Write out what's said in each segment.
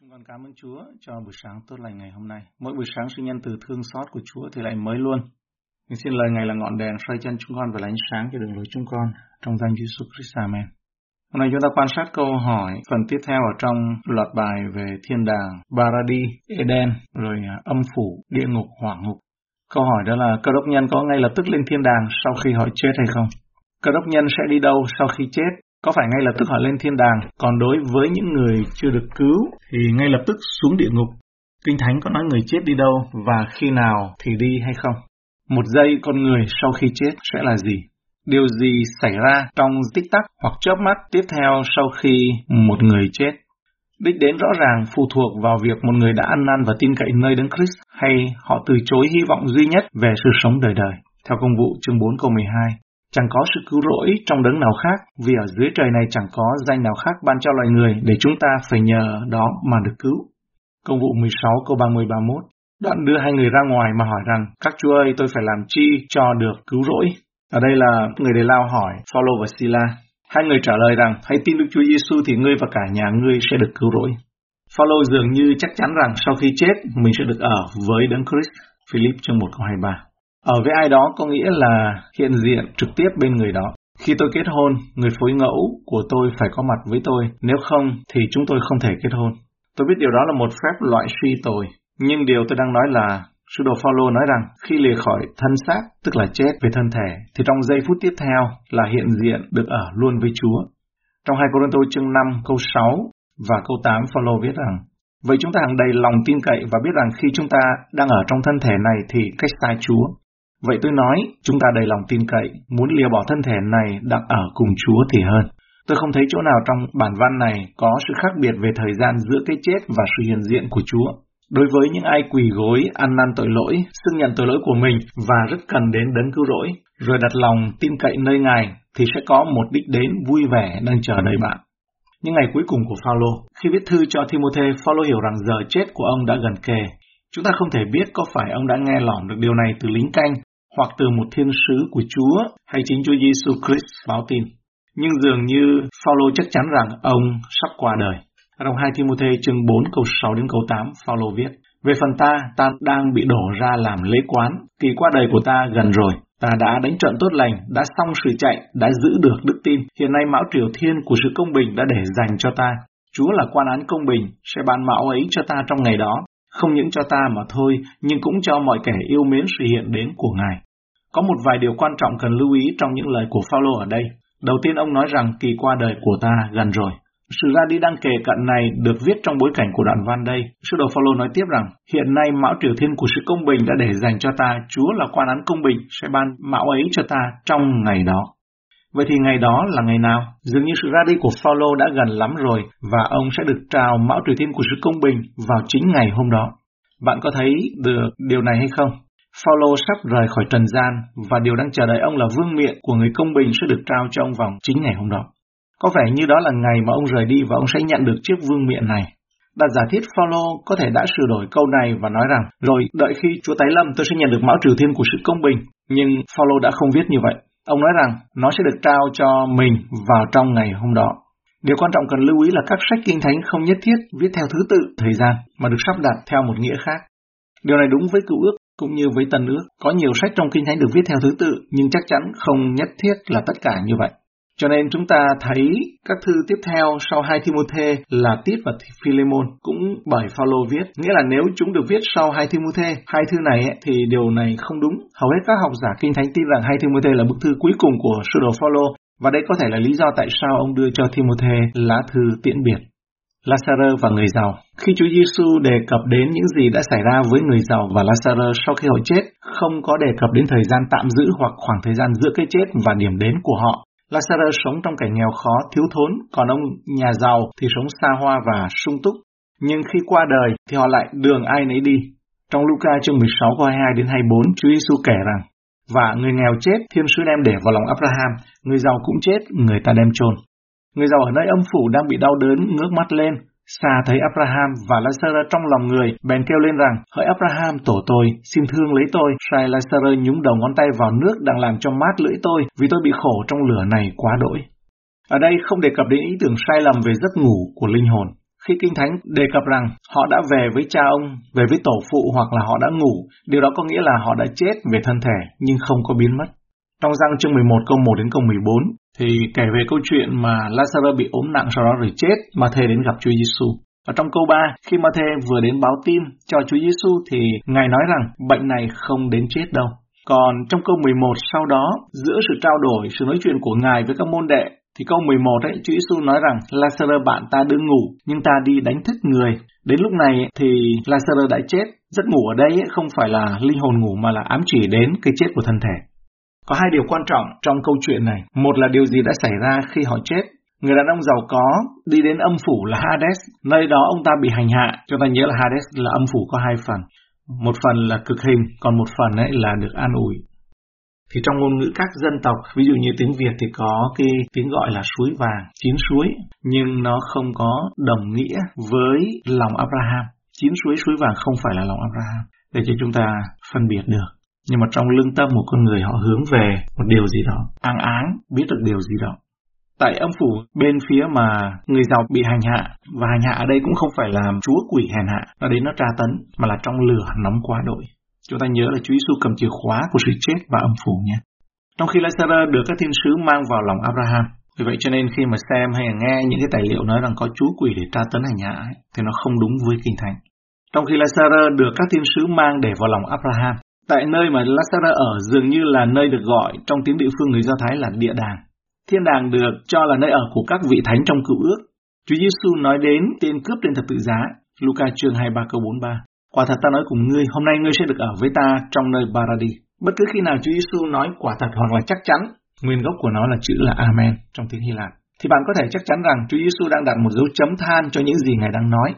Chúng con cảm ơn Chúa cho buổi sáng tốt lành ngày hôm nay. Mỗi buổi sáng sự nhân từ thương xót của Chúa thì lại mới luôn. Mình xin lời Ngài là ngọn đèn soi chân chúng con và là ánh sáng cho đường lối chúng con. Trong danh Jesus Christ. Amen. Hôm nay chúng ta quan sát câu hỏi phần tiếp theo ở trong loạt bài về thiên đàng, Paradis, Eden, rồi à, âm phủ, địa ngục, hỏa ngục. Câu hỏi đó là cơ đốc nhân có ngay lập tức lên thiên đàng sau khi họ chết hay không? Cơ đốc nhân sẽ đi đâu sau khi chết? Có phải ngay lập tức họ lên thiên đàng? Còn đối với những người chưa được cứu thì ngay lập tức xuống địa ngục. Kinh Thánh có nói người chết đi đâu và khi nào thì đi hay không? Một giây con người sau khi chết sẽ là gì? Điều gì xảy ra trong tích tắc hoặc chớp mắt tiếp theo sau khi một người chết? Đích đến rõ ràng phụ thuộc vào việc một người đã ăn năn và tin cậy nơi Đấng Christ hay họ từ chối hy vọng duy nhất về sự sống đời đời. Theo công vụ chương 4 câu 12, chẳng có sự cứu rỗi trong đấng nào khác, vì ở dưới trời này chẳng có danh nào khác ban cho loài người để chúng ta phải nhờ đó mà được cứu. Công vụ 16 câu 30-31 Đoạn đưa hai người ra ngoài mà hỏi rằng, các chúa ơi tôi phải làm chi cho được cứu rỗi? Ở đây là người đề lao hỏi Phaolô và Sila. Hai người trả lời rằng, hãy tin Đức Chúa Giêsu thì ngươi và cả nhà ngươi sẽ được cứu rỗi. Phaolô dường như chắc chắn rằng sau khi chết mình sẽ được ở với Đấng Christ. Philip chương 1 câu 23. Ở với ai đó có nghĩa là hiện diện trực tiếp bên người đó. Khi tôi kết hôn, người phối ngẫu của tôi phải có mặt với tôi, nếu không thì chúng tôi không thể kết hôn. Tôi biết điều đó là một phép loại suy tồi, nhưng điều tôi đang nói là Sư đồ Phaolô nói rằng khi lìa khỏi thân xác, tức là chết về thân thể, thì trong giây phút tiếp theo là hiện diện được ở luôn với Chúa. Trong 2 Cô chương 5 câu 6 và câu 8 Phaolô viết rằng Vậy chúng ta hằng đầy lòng tin cậy và biết rằng khi chúng ta đang ở trong thân thể này thì cách xa Chúa. Vậy tôi nói, chúng ta đầy lòng tin cậy, muốn lìa bỏ thân thể này đặt ở cùng Chúa thì hơn. Tôi không thấy chỗ nào trong bản văn này có sự khác biệt về thời gian giữa cái chết và sự hiện diện của Chúa. Đối với những ai quỳ gối, ăn năn tội lỗi, xưng nhận tội lỗi của mình và rất cần đến đấng cứu rỗi, rồi đặt lòng tin cậy nơi Ngài, thì sẽ có một đích đến vui vẻ đang chờ đợi bạn. Những ngày cuối cùng của Phaolô, khi viết thư cho Timothy, Phaolô hiểu rằng giờ chết của ông đã gần kề. Chúng ta không thể biết có phải ông đã nghe lỏm được điều này từ lính canh hoặc từ một thiên sứ của Chúa hay chính Chúa Giêsu Christ báo tin. Nhưng dường như Phaolô chắc chắn rằng ông sắp qua đời. Trong 2 Timôthê chương 4 câu 6 đến câu 8, Phaolô viết: Về phần ta, ta đang bị đổ ra làm lễ quán, kỳ qua đời của ta gần rồi. Ta đã đánh trận tốt lành, đã xong sự chạy, đã giữ được đức tin. Hiện nay mão triều thiên của sự công bình đã để dành cho ta. Chúa là quan án công bình, sẽ ban mão ấy cho ta trong ngày đó. Không những cho ta mà thôi, nhưng cũng cho mọi kẻ yêu mến sự hiện đến của Ngài. Có một vài điều quan trọng cần lưu ý trong những lời của Phaolô ở đây. Đầu tiên ông nói rằng kỳ qua đời của ta gần rồi. Sự ra đi đang kề cận này được viết trong bối cảnh của đoạn văn đây. Sư đồ Phaolô nói tiếp rằng, hiện nay mão triều thiên của sự công bình đã để dành cho ta, Chúa là quan án công bình, sẽ ban mão ấy cho ta trong ngày đó. Vậy thì ngày đó là ngày nào? Dường như sự ra đi của Phaolô đã gần lắm rồi và ông sẽ được trao mão triều thiên của sự công bình vào chính ngày hôm đó. Bạn có thấy được điều này hay không? Phaolô sắp rời khỏi trần gian và điều đang chờ đợi ông là vương miện của người công bình sẽ được trao cho ông vào chính ngày hôm đó. Có vẻ như đó là ngày mà ông rời đi và ông sẽ nhận được chiếc vương miện này. Đặt giả thiết Phaolô có thể đã sửa đổi câu này và nói rằng, rồi đợi khi Chúa tái lâm tôi sẽ nhận được mão trừ thiên của sự công bình. Nhưng Phaolô đã không viết như vậy. Ông nói rằng nó sẽ được trao cho mình vào trong ngày hôm đó. Điều quan trọng cần lưu ý là các sách kinh thánh không nhất thiết viết theo thứ tự thời gian mà được sắp đặt theo một nghĩa khác. Điều này đúng với cựu ước cũng như với tân ước. Có nhiều sách trong kinh thánh được viết theo thứ tự nhưng chắc chắn không nhất thiết là tất cả như vậy. Cho nên chúng ta thấy các thư tiếp theo sau hai Timôthê là Tít và Philemon cũng bởi Phaolô viết, nghĩa là nếu chúng được viết sau hai Timôthê, hai thư này thì điều này không đúng. Hầu hết các học giả kinh thánh tin rằng hai Timôthê là bức thư cuối cùng của sư đồ Phaolô và đây có thể là lý do tại sao ông đưa cho Timôthê lá thư tiễn biệt. Lazarus và người giàu. Khi Chúa Giêsu đề cập đến những gì đã xảy ra với người giàu và Lazarus sau khi họ chết, không có đề cập đến thời gian tạm giữ hoặc khoảng thời gian giữa cái chết và điểm đến của họ. Lazarus sống trong cảnh nghèo khó, thiếu thốn, còn ông nhà giàu thì sống xa hoa và sung túc. Nhưng khi qua đời thì họ lại đường ai nấy đi. Trong Luca chương 16 câu 22 đến 24, Chúa Giêsu kể rằng: Và người nghèo chết, thiên sứ đem để vào lòng Abraham, người giàu cũng chết, người ta đem chôn. Người giàu ở nơi âm phủ đang bị đau đớn ngước mắt lên, xa thấy Abraham và Lazarus trong lòng người, bèn kêu lên rằng, hỡi Abraham tổ tôi, xin thương lấy tôi. Sai Lazarus nhúng đầu ngón tay vào nước đang làm cho mát lưỡi tôi, vì tôi bị khổ trong lửa này quá đỗi. Ở đây không đề cập đến ý tưởng sai lầm về giấc ngủ của linh hồn. khi Kinh Thánh đề cập rằng họ đã về với cha ông, về với tổ phụ hoặc là họ đã ngủ, điều đó có nghĩa là họ đã chết về thân thể nhưng không có biến mất. Trong răng chương 11 câu 1 đến câu 14 thì kể về câu chuyện mà Lazarus bị ốm nặng sau đó rồi chết mà thề đến gặp Chúa Giêsu. Ở trong câu 3, khi mà Matthew vừa đến báo tin cho Chúa Giêsu thì Ngài nói rằng bệnh này không đến chết đâu. Còn trong câu 11 sau đó, giữa sự trao đổi, sự nói chuyện của Ngài với các môn đệ, thì câu 11 ấy, Chúa Giêsu nói rằng Lazarus bạn ta đương ngủ, nhưng ta đi đánh thức người. Đến lúc này thì Lazarus đã chết. Giấc ngủ ở đây ấy, không phải là linh hồn ngủ mà là ám chỉ đến cái chết của thân thể. Có hai điều quan trọng trong câu chuyện này. Một là điều gì đã xảy ra khi họ chết. Người đàn ông giàu có đi đến âm phủ là Hades, nơi đó ông ta bị hành hạ. Chúng ta nhớ là Hades là âm phủ có hai phần. Một phần là cực hình, còn một phần ấy là được an ủi. Thì trong ngôn ngữ các dân tộc, ví dụ như tiếng Việt thì có cái tiếng gọi là suối vàng, chín suối, nhưng nó không có đồng nghĩa với lòng Abraham. Chín suối suối vàng không phải là lòng Abraham, để cho chúng ta phân biệt được. Nhưng mà trong lương tâm một con người họ hướng về một điều gì đó, an áng, biết được điều gì đó. Tại âm phủ bên phía mà người giàu bị hành hạ, và hành hạ ở đây cũng không phải là chúa quỷ hèn hạ, nó đến nó tra tấn, mà là trong lửa nóng quá đội. Chúng ta nhớ là Chúa Giêsu cầm chìa khóa của sự chết và âm phủ nhé. Trong khi Lazarus được các thiên sứ mang vào lòng Abraham, vì vậy cho nên khi mà xem hay là nghe những cái tài liệu nói rằng có chúa quỷ để tra tấn hành hạ ấy, thì nó không đúng với kinh thánh. Trong khi Lazarus được các thiên sứ mang để vào lòng Abraham, tại nơi mà Lazarus ở dường như là nơi được gọi trong tiếng địa phương người Do Thái là địa đàng. Thiên đàng được cho là nơi ở của các vị thánh trong cựu ước. Chúa Giêsu nói đến tên cướp trên thập tự giá, Luca chương 23 câu 43. Quả thật ta nói cùng ngươi, hôm nay ngươi sẽ được ở với ta trong nơi Paradis. Bất cứ khi nào Chúa Giêsu nói quả thật hoặc là chắc chắn, nguyên gốc của nó là chữ là Amen trong tiếng Hy Lạp, thì bạn có thể chắc chắn rằng Chúa Giêsu đang đặt một dấu chấm than cho những gì Ngài đang nói.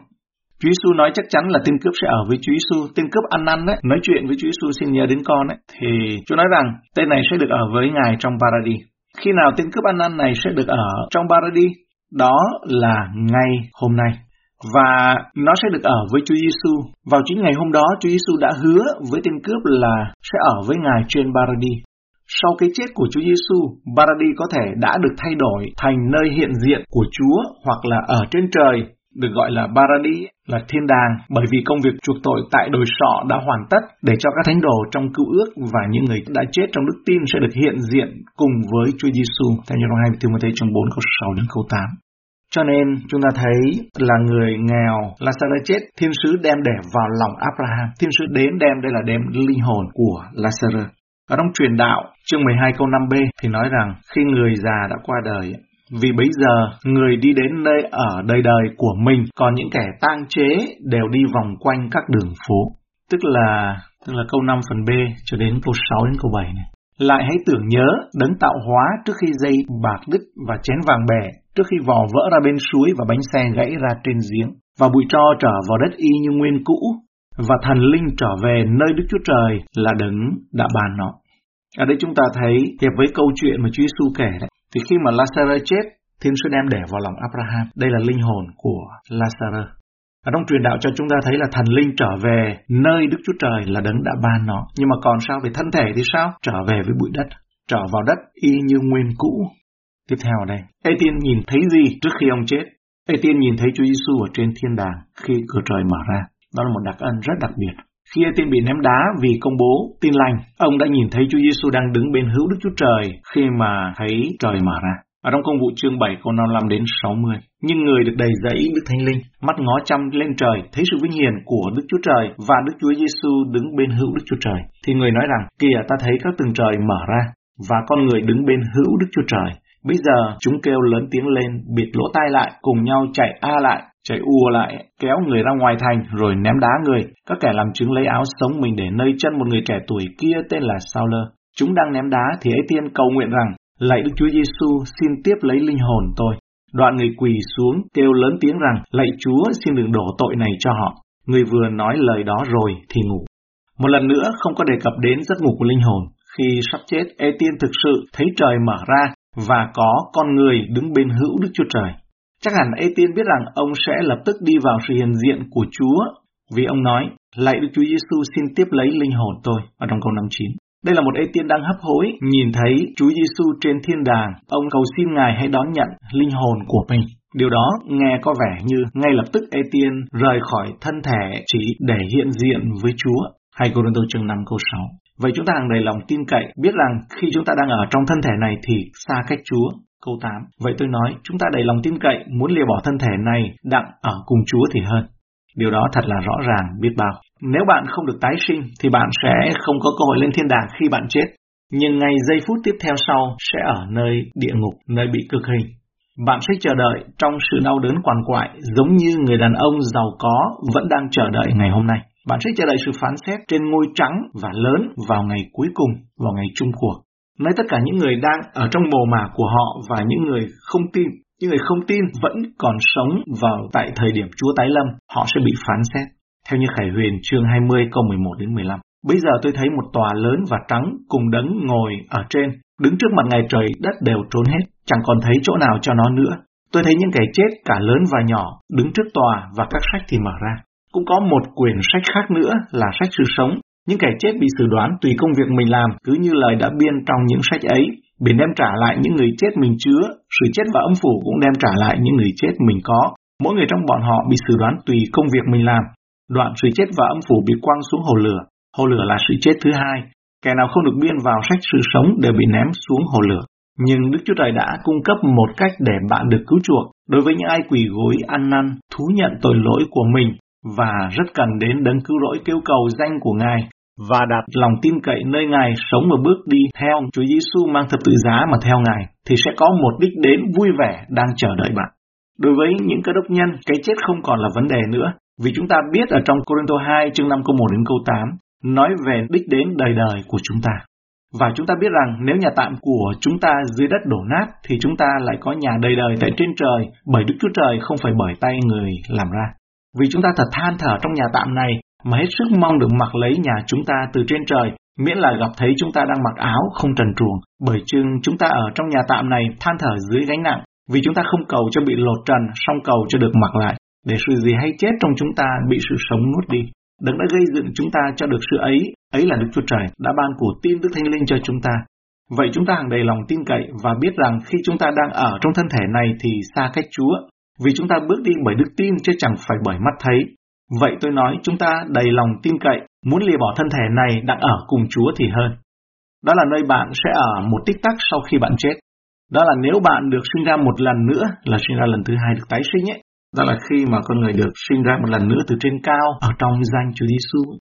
Chúa Giêsu nói chắc chắn là tên cướp sẽ ở với Chúa Giêsu, tên cướp ăn năn đấy, nói chuyện với Chúa Giêsu xin nhớ đến con ấy, thì Chúa nói rằng tên này sẽ được ở với Ngài trong Paradis. Khi nào tên cướp ăn năn này sẽ được ở trong Paradis? Đó là ngay hôm nay và nó sẽ được ở với Chúa Giêsu. Vào chính ngày hôm đó, Chúa Giêsu đã hứa với tên cướp là sẽ ở với Ngài trên Paradis. Sau cái chết của Chúa Giêsu, Paradis có thể đã được thay đổi thành nơi hiện diện của Chúa hoặc là ở trên trời, được gọi là Paradis là thiên đàng bởi vì công việc chuộc tội tại đồi sọ đã hoàn tất để cho các thánh đồ trong cựu ước và những người đã chết trong đức tin sẽ được hiện diện cùng với Chúa Giêsu theo như trong 2 Timothy trong 4 câu 6 đến câu 8. Cho nên chúng ta thấy là người nghèo Lazarus chết, thiên sứ đem để vào lòng Abraham. Thiên sứ đến đem đây là đem linh hồn của Lazarus. Ở trong truyền đạo, chương 12 câu 5b thì nói rằng khi người già đã qua đời, vì bây giờ người đi đến nơi ở đời đời của mình, còn những kẻ tang chế đều đi vòng quanh các đường phố. Tức là tức là câu 5 phần B cho đến câu 6 đến câu 7 này. Lại hãy tưởng nhớ đấng tạo hóa trước khi dây bạc đứt và chén vàng bẻ, trước khi vò vỡ ra bên suối và bánh xe gãy ra trên giếng, và bụi tro trở vào đất y như nguyên cũ, và thần linh trở về nơi Đức Chúa Trời là đấng đã bàn nó. Ở đây chúng ta thấy hiệp với câu chuyện mà Chúa Giêsu kể đấy, thì khi mà Lazarus chết, Thiên sứ đem để vào lòng Abraham. Đây là linh hồn của Lazarus. Ở trong truyền đạo cho chúng ta thấy là thần linh trở về nơi Đức Chúa Trời là đấng đã ban nó. Nhưng mà còn sao về thân thể thì sao? Trở về với bụi đất, trở vào đất y như nguyên cũ. Tiếp theo ở đây, Ê-tiên nhìn thấy gì trước khi ông chết? Ê-tiên nhìn thấy Chúa Giêsu ở trên thiên đàng khi cửa trời mở ra. Đó là một đặc ân rất đặc biệt. Khi Ê-tiên bị ném đá vì công bố tin lành, ông đã nhìn thấy Chúa Giêsu đang đứng bên hữu Đức Chúa Trời khi mà thấy trời mở ra. Ở trong công vụ chương 7 câu 55 đến 60, nhưng người được đầy dẫy Đức Thánh Linh, mắt ngó chăm lên trời, thấy sự vinh hiển của Đức Chúa Trời và Đức Chúa Giêsu đứng bên hữu Đức Chúa Trời, thì người nói rằng, kìa ta thấy các tầng trời mở ra, và con người đứng bên hữu Đức Chúa Trời. Bây giờ chúng kêu lớn tiếng lên, bịt lỗ tai lại, cùng nhau chạy a lại, chạy ùa lại, kéo người ra ngoài thành, rồi ném đá người. Các kẻ làm chứng lấy áo sống mình để nơi chân một người trẻ tuổi kia tên là Sauler. Chúng đang ném đá thì ấy tiên cầu nguyện rằng Lạy Đức Chúa Giêsu xin tiếp lấy linh hồn tôi. Đoạn người quỳ xuống kêu lớn tiếng rằng, lạy Chúa xin đừng đổ tội này cho họ. Người vừa nói lời đó rồi thì ngủ. Một lần nữa không có đề cập đến giấc ngủ của linh hồn. Khi sắp chết, Ê Tiên thực sự thấy trời mở ra và có con người đứng bên hữu Đức Chúa Trời. Chắc hẳn Ê Tiên biết rằng ông sẽ lập tức đi vào sự hiện diện của Chúa vì ông nói, lạy Đức Chúa Giêsu xin tiếp lấy linh hồn tôi ở trong câu 59. Đây là một ê tiên đang hấp hối, nhìn thấy Chúa Giêsu trên thiên đàng, ông cầu xin Ngài hãy đón nhận linh hồn của mình. Điều đó nghe có vẻ như ngay lập tức Etienne rời khỏi thân thể chỉ để hiện diện với Chúa. Hay Cô-rinh-tô chương 5 câu 6. Vậy chúng ta hàng đầy lòng tin cậy, biết rằng khi chúng ta đang ở trong thân thể này thì xa cách Chúa. Câu 8. Vậy tôi nói, chúng ta đầy lòng tin cậy, muốn lìa bỏ thân thể này, đặng ở cùng Chúa thì hơn. Điều đó thật là rõ ràng biết bao. Nếu bạn không được tái sinh thì bạn sẽ không có cơ hội lên thiên đàng khi bạn chết. Nhưng ngay giây phút tiếp theo sau sẽ ở nơi địa ngục, nơi bị cực hình. Bạn sẽ chờ đợi trong sự đau đớn quằn quại giống như người đàn ông giàu có vẫn đang chờ đợi ngày hôm nay. Bạn sẽ chờ đợi sự phán xét trên ngôi trắng và lớn vào ngày cuối cùng, vào ngày chung cuộc. Nơi tất cả những người đang ở trong mồ mả của họ và những người không tin, những người không tin vẫn còn sống vào tại thời điểm Chúa tái lâm, họ sẽ bị phán xét. Theo như Khải Huyền chương 20 câu 11 đến 15. Bây giờ tôi thấy một tòa lớn và trắng cùng đấng ngồi ở trên, đứng trước mặt ngày trời đất đều trốn hết, chẳng còn thấy chỗ nào cho nó nữa. Tôi thấy những kẻ chết cả lớn và nhỏ đứng trước tòa và các sách thì mở ra. Cũng có một quyển sách khác nữa là sách sự sống. Những kẻ chết bị xử đoán tùy công việc mình làm cứ như lời đã biên trong những sách ấy. Biển đem trả lại những người chết mình chứa, sự chết và âm phủ cũng đem trả lại những người chết mình có. Mỗi người trong bọn họ bị xử đoán tùy công việc mình làm. Đoạn sự chết và âm phủ bị quăng xuống hồ lửa. Hồ lửa là sự chết thứ hai. Kẻ nào không được biên vào sách sự sống đều bị ném xuống hồ lửa. Nhưng Đức Chúa Trời đã cung cấp một cách để bạn được cứu chuộc đối với những ai quỳ gối ăn năn, thú nhận tội lỗi của mình và rất cần đến đấng cứu rỗi kêu cầu danh của Ngài và đặt lòng tin cậy nơi Ngài sống và bước đi theo Chúa Giêsu mang thập tự giá mà theo Ngài thì sẽ có một đích đến vui vẻ đang chờ đợi bạn. Đối với những cơ đốc nhân, cái chết không còn là vấn đề nữa, vì chúng ta biết ở trong Corinto 2 chương 5 câu 1 đến câu 8 nói về đích đến đời đời của chúng ta. Và chúng ta biết rằng nếu nhà tạm của chúng ta dưới đất đổ nát thì chúng ta lại có nhà đời đời tại trên trời bởi Đức Chúa Trời không phải bởi tay người làm ra. Vì chúng ta thật than thở trong nhà tạm này mà hết sức mong được mặc lấy nhà chúng ta từ trên trời, miễn là gặp thấy chúng ta đang mặc áo không trần truồng, bởi chừng chúng ta ở trong nhà tạm này than thở dưới gánh nặng, vì chúng ta không cầu cho bị lột trần, song cầu cho được mặc lại, để sự gì hay chết trong chúng ta bị sự sống nuốt đi. Đấng đã gây dựng chúng ta cho được sự ấy, ấy là Đức Chúa Trời, đã ban của tin Đức Thánh Linh cho chúng ta. Vậy chúng ta hàng đầy lòng tin cậy và biết rằng khi chúng ta đang ở trong thân thể này thì xa cách Chúa, vì chúng ta bước đi bởi đức tin chứ chẳng phải bởi mắt thấy. Vậy tôi nói chúng ta đầy lòng tin cậy, muốn lìa bỏ thân thể này đang ở cùng Chúa thì hơn. Đó là nơi bạn sẽ ở một tích tắc sau khi bạn chết. Đó là nếu bạn được sinh ra một lần nữa là sinh ra lần thứ hai được tái sinh ấy. Đó là khi mà con người được sinh ra một lần nữa từ trên cao ở trong danh Chúa Giêsu.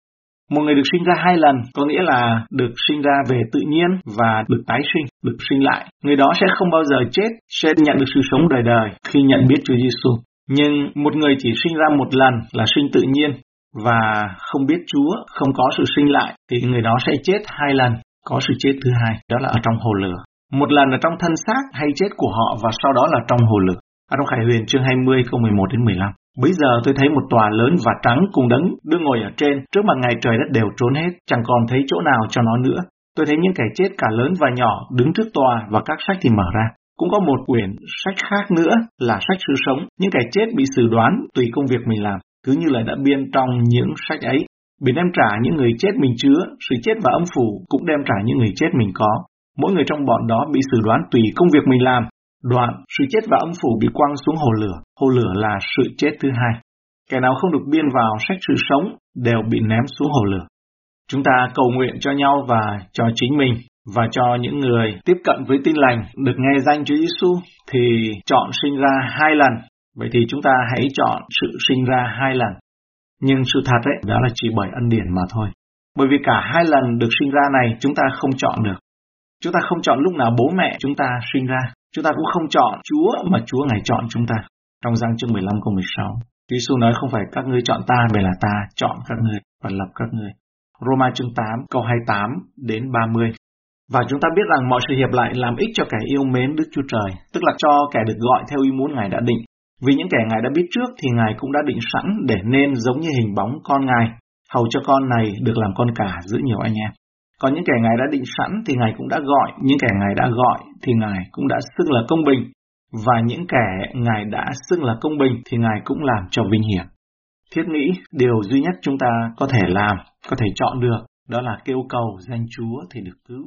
Một người được sinh ra hai lần có nghĩa là được sinh ra về tự nhiên và được tái sinh, được sinh lại. Người đó sẽ không bao giờ chết, sẽ nhận được sự sống đời đời khi nhận biết Chúa Giêsu. Nhưng một người chỉ sinh ra một lần là sinh tự nhiên và không biết Chúa, không có sự sinh lại thì người đó sẽ chết hai lần, có sự chết thứ hai, đó là ở trong hồ lửa. Một lần là trong thân xác hay chết của họ và sau đó là trong hồ lửa. Ở trong Khải Huyền chương 20 câu 11 đến 15. Bây giờ tôi thấy một tòa lớn và trắng cùng đấng đứng ngồi ở trên, trước mặt ngày trời đất đều trốn hết, chẳng còn thấy chỗ nào cho nó nữa. Tôi thấy những kẻ chết cả lớn và nhỏ đứng trước tòa và các sách thì mở ra. Cũng có một quyển sách khác nữa là sách sự sống, những kẻ chết bị xử đoán tùy công việc mình làm, cứ như là đã biên trong những sách ấy. Biển đem trả những người chết mình chứa, sự chết và âm phủ cũng đem trả những người chết mình có. Mỗi người trong bọn đó bị xử đoán tùy công việc mình làm, Đoạn, sự chết và âm phủ bị quăng xuống hồ lửa. Hồ lửa là sự chết thứ hai. Kẻ nào không được biên vào sách sự sống đều bị ném xuống hồ lửa. Chúng ta cầu nguyện cho nhau và cho chính mình và cho những người tiếp cận với tin lành được nghe danh Chúa Giêsu thì chọn sinh ra hai lần. Vậy thì chúng ta hãy chọn sự sinh ra hai lần. Nhưng sự thật ấy, đó là chỉ bởi ân điển mà thôi. Bởi vì cả hai lần được sinh ra này chúng ta không chọn được. Chúng ta không chọn lúc nào bố mẹ chúng ta sinh ra. Chúng ta cũng không chọn Chúa mà Chúa Ngài chọn chúng ta. Trong Giăng chương 15 câu 16, Chúa Giêsu nói không phải các ngươi chọn ta, mà là ta chọn các ngươi và lập các ngươi. Roma chương 8 câu 28 đến 30. Và chúng ta biết rằng mọi sự hiệp lại làm ích cho kẻ yêu mến Đức Chúa Trời, tức là cho kẻ được gọi theo ý muốn Ngài đã định. Vì những kẻ Ngài đã biết trước thì Ngài cũng đã định sẵn để nên giống như hình bóng con Ngài, hầu cho con này được làm con cả giữa nhiều anh em. Còn những kẻ Ngài đã định sẵn thì Ngài cũng đã gọi, những kẻ Ngài đã gọi thì Ngài cũng đã xưng là công bình. Và những kẻ Ngài đã xưng là công bình thì Ngài cũng làm cho vinh hiển. Thiết nghĩ, điều duy nhất chúng ta có thể làm, có thể chọn được, đó là kêu cầu danh Chúa thì được cứu.